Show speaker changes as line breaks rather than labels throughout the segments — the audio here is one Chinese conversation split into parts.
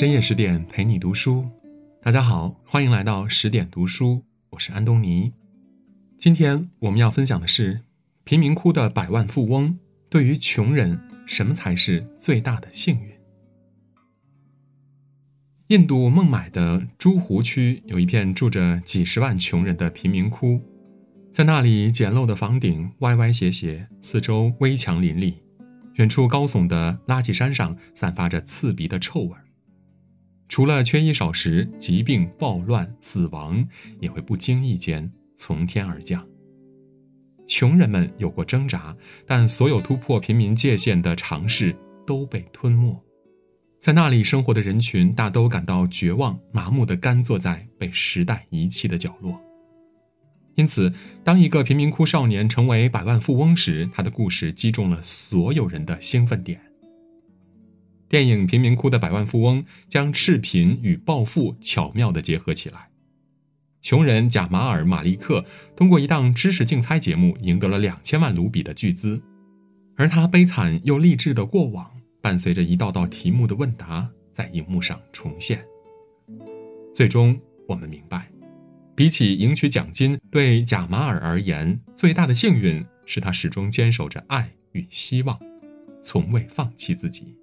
深夜十点陪你读书，大家好，欢迎来到十点读书，我是安东尼。今天我们要分享的是贫民窟的百万富翁，对于穷人，什么才是最大的幸运？印度孟买的珠湖区有一片住着几十万穷人的贫民窟，在那里，简陋的房顶歪歪斜斜，四周危墙林立。远处高耸的垃圾山上散发着刺鼻的臭味除了缺衣少食，疾病、暴乱、死亡也会不经意间从天而降。穷人们有过挣扎，但所有突破平民界限的尝试都被吞没。在那里生活的人群大都感到绝望，麻木地干坐在被时代遗弃的角落。因此，当一个贫民窟少年成为百万富翁时，他的故事击中了所有人的兴奋点。电影《贫民窟的百万富翁》将赤贫与暴富巧妙地结合起来。穷人贾马尔·马利克通过一档知识竞猜节目赢得了两千万卢比的巨资，而他悲惨又励志的过往，伴随着一道道题目的问答在荧幕上重现。最终，我们明白。比起赢取奖金，对贾马尔而言，最大的幸运是他始终坚守着爱与希望，从未放弃自己。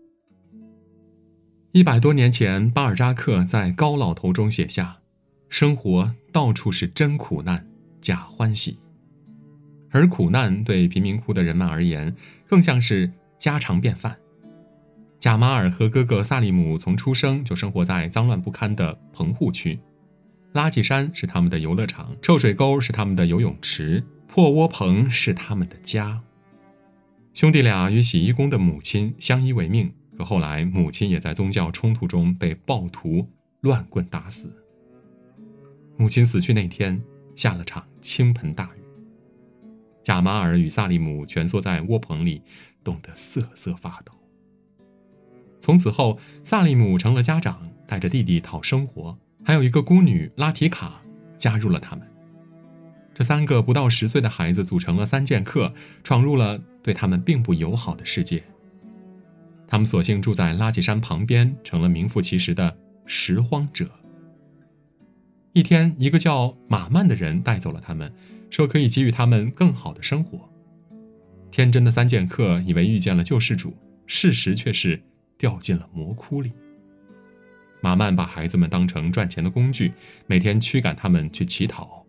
一百多年前，巴尔扎克在《高老头》中写下：“生活到处是真苦难，假欢喜。”而苦难对贫民窟的人们而言，更像是家常便饭。贾马尔和哥哥萨利姆从出生就生活在脏乱不堪的棚户区。垃圾山是他们的游乐场，臭水沟是他们的游泳池，破窝棚是他们的家。兄弟俩与洗衣工的母亲相依为命，可后来母亲也在宗教冲突中被暴徒乱棍打死。母亲死去那天，下了场倾盆大雨。贾马尔与萨利姆蜷缩在窝棚里，冻得瑟瑟发抖。从此后，萨利姆成了家长，带着弟弟讨生活。还有一个孤女拉提卡加入了他们。这三个不到十岁的孩子组成了三剑客，闯入了对他们并不友好的世界。他们索性住在垃圾山旁边，成了名副其实的拾荒者。一天，一个叫马曼的人带走了他们，说可以给予他们更好的生活。天真的三剑客以为遇见了救世主，事实却是掉进了魔窟里。马曼把孩子们当成赚钱的工具，每天驱赶他们去乞讨。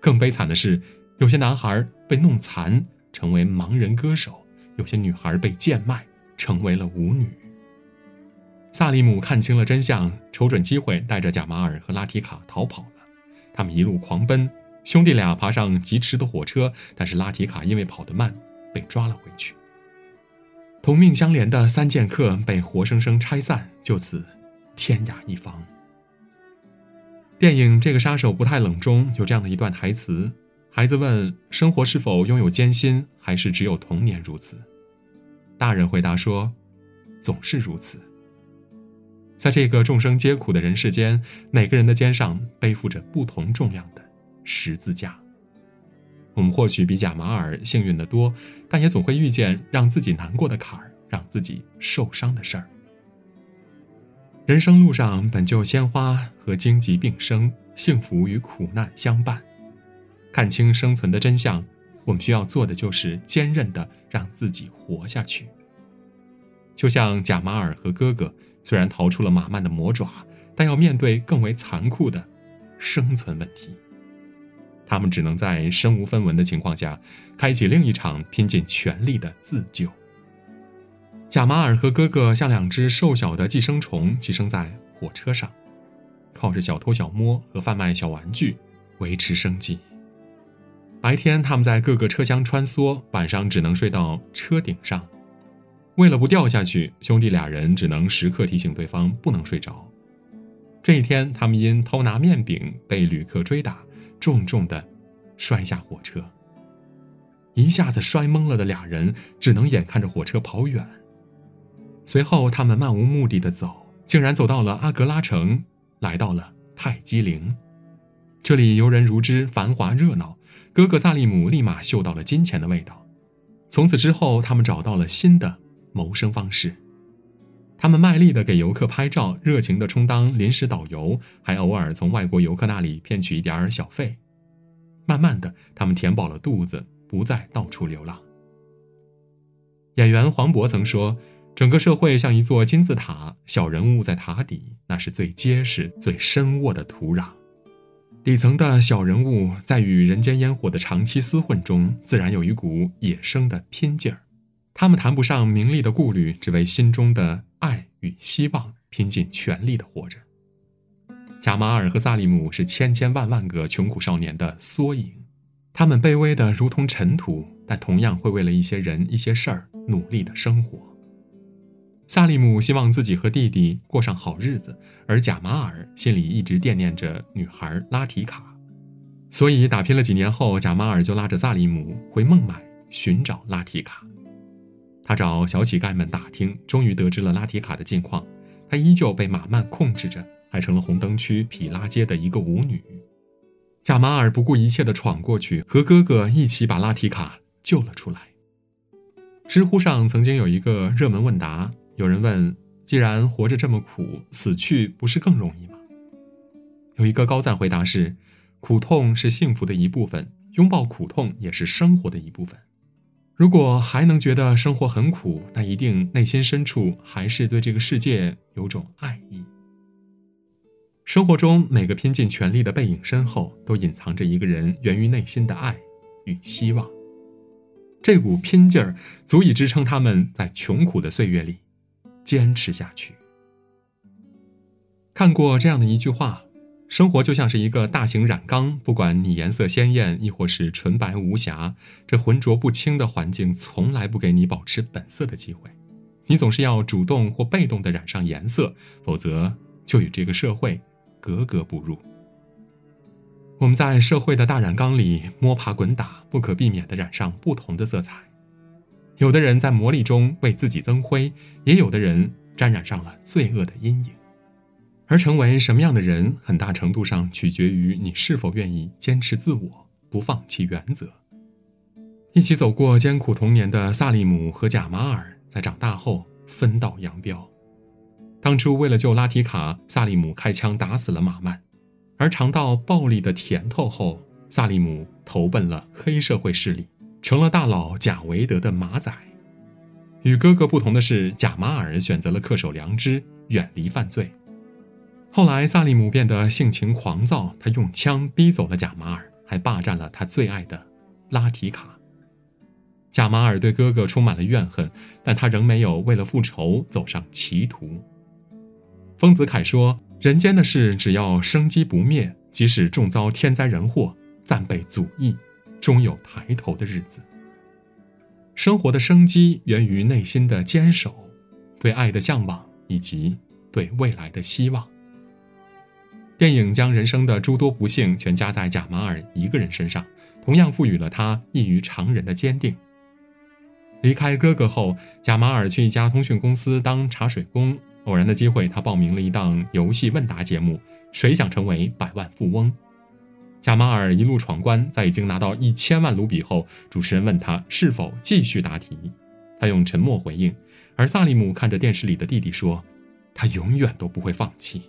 更悲惨的是，有些男孩被弄残，成为盲人歌手；有些女孩被贱卖，成为了舞女。萨利姆看清了真相，瞅准机会，带着贾马尔和拉提卡逃跑了。他们一路狂奔，兄弟俩爬上疾驰的火车，但是拉提卡因为跑得慢，被抓了回去。同命相连的三剑客被活生生拆散，就此。天涯一方。电影《这个杀手不太冷》中有这样的一段台词：孩子问生活是否拥有艰辛，还是只有童年如此？大人回答说：总是如此。在这个众生皆苦的人世间，每个人的肩上背负着不同重量的十字架。我们或许比贾马尔幸运的多，但也总会遇见让自己难过的坎儿，让自己受伤的事儿。人生路上本就鲜花和荆棘并生，幸福与苦难相伴。看清生存的真相，我们需要做的就是坚韧的让自己活下去。就像贾马尔和哥哥，虽然逃出了马曼的魔爪，但要面对更为残酷的生存问题。他们只能在身无分文的情况下，开启另一场拼尽全力的自救。贾马尔和哥哥像两只瘦小的寄生虫，寄生在火车上，靠着小偷小摸和贩卖小玩具维持生计。白天他们在各个车厢穿梭，晚上只能睡到车顶上。为了不掉下去，兄弟俩人只能时刻提醒对方不能睡着。这一天，他们因偷拿面饼被旅客追打，重重的摔下火车。一下子摔懵了的俩人，只能眼看着火车跑远。随后，他们漫无目的的走，竟然走到了阿格拉城，来到了泰姬陵。这里游人如织，繁华热闹。哥哥萨利姆立马嗅到了金钱的味道。从此之后，他们找到了新的谋生方式。他们卖力地给游客拍照，热情地充当临时导游，还偶尔从外国游客那里骗取一点小费。慢慢的，他们填饱了肚子，不再到处流浪。演员黄渤曾说：“整个社会像一座金字塔，小人物在塔底，那是最结实、最深沃的土壤。底层的小人物在与人间烟火的长期厮混中，自然有一股野生的拼劲儿。他们谈不上名利的顾虑，只为心中的爱与希望，拼尽全力的活着。”贾马尔和萨利姆是千千万万个穷苦少年的缩影，他们卑微的如同尘土，但同样会为了一些人、一些事儿努力的生活。萨利姆希望自己和弟弟过上好日子，而贾马尔心里一直惦念着女孩拉提卡，所以打拼了几年后，贾马尔就拉着萨利姆回孟买寻找拉提卡。他找小乞丐们打听，终于得知了拉提卡的近况，她依旧被马曼控制着。还成了红灯区皮拉街的一个舞女，贾马尔不顾一切地闯过去，和哥哥一起把拉提卡救了出来。知乎上曾经有一个热门问答，有人问：既然活着这么苦，死去不是更容易吗？有一个高赞回答是：苦痛是幸福的一部分，拥抱苦痛也是生活的一部分。如果还能觉得生活很苦，那一定内心深处还是对这个世界有种爱意。生活中每个拼尽全力的背影身后，都隐藏着一个人源于内心的爱与希望。这股拼劲儿足以支撑他们在穷苦的岁月里坚持下去。看过这样的一句话：生活就像是一个大型染缸，不管你颜色鲜艳，亦或是纯白无瑕，这浑浊不清的环境从来不给你保持本色的机会。你总是要主动或被动地染上颜色，否则就与这个社会。格格不入。我们在社会的大染缸里摸爬滚打，不可避免地染上不同的色彩。有的人在磨砺中为自己增辉，也有的人沾染上了罪恶的阴影。而成为什么样的人，很大程度上取决于你是否愿意坚持自我，不放弃原则。一起走过艰苦童年的萨利姆和贾马尔，在长大后分道扬镳。当初为了救拉提卡，萨利姆开枪打死了马曼，而尝到暴力的甜头后，萨利姆投奔了黑社会势力，成了大佬贾维德的马仔。与哥哥不同的是，贾马尔选择了恪守良知，远离犯罪。后来，萨利姆变得性情狂躁，他用枪逼走了贾马尔，还霸占了他最爱的拉提卡。贾马尔对哥哥充满了怨恨，但他仍没有为了复仇走上歧途。丰子恺说：“人间的事，只要生机不灭，即使重遭天灾人祸，暂被阻抑，终有抬头的日子。生活的生机源于内心的坚守，对爱的向往，以及对未来的希望。”电影将人生的诸多不幸全加在贾马尔一个人身上，同样赋予了他异于常人的坚定。离开哥哥后，贾马尔去一家通讯公司当茶水工。偶然的机会，他报名了一档游戏问答节目，谁想成为百万富翁？贾马尔一路闯关，在已经拿到一千万卢比后，主持人问他是否继续答题，他用沉默回应。而萨利姆看着电视里的弟弟说：“他永远都不会放弃，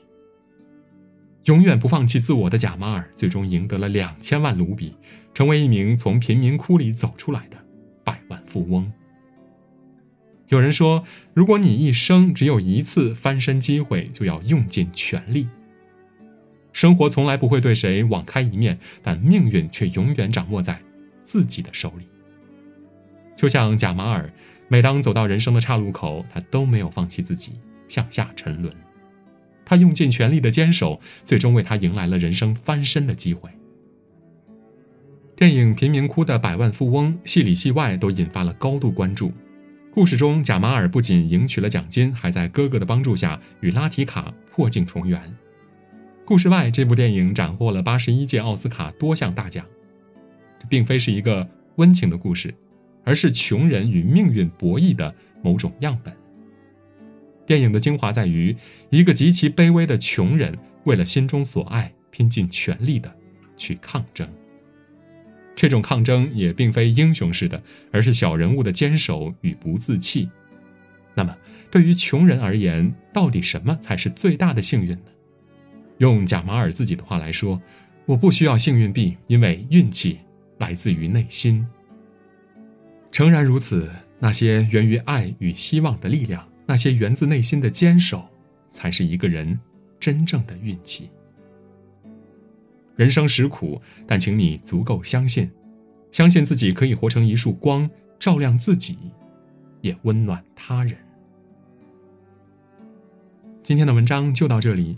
永远不放弃自我的贾马尔，最终赢得了两千万卢比，成为一名从贫民窟里走出来的百万富翁。”有人说，如果你一生只有一次翻身机会，就要用尽全力。生活从来不会对谁网开一面，但命运却永远掌握在自己的手里。就像贾马尔，每当走到人生的岔路口，他都没有放弃自己，向下沉沦。他用尽全力的坚守，最终为他迎来了人生翻身的机会。电影《贫民窟的百万富翁》戏里戏外都引发了高度关注。故事中，贾马尔不仅赢取了奖金，还在哥哥的帮助下与拉提卡破镜重圆。故事外，这部电影斩获了八十一届奥斯卡多项大奖。这并非是一个温情的故事，而是穷人与命运博弈的某种样本。电影的精华在于，一个极其卑微的穷人为了心中所爱，拼尽全力的去抗争。这种抗争也并非英雄式的，而是小人物的坚守与不自弃。那么，对于穷人而言，到底什么才是最大的幸运呢？用贾马尔自己的话来说：“我不需要幸运币，因为运气来自于内心。”诚然如此，那些源于爱与希望的力量，那些源自内心的坚守，才是一个人真正的运气。人生实苦，但请你足够相信，相信自己可以活成一束光，照亮自己，也温暖他人。今天的文章就到这里，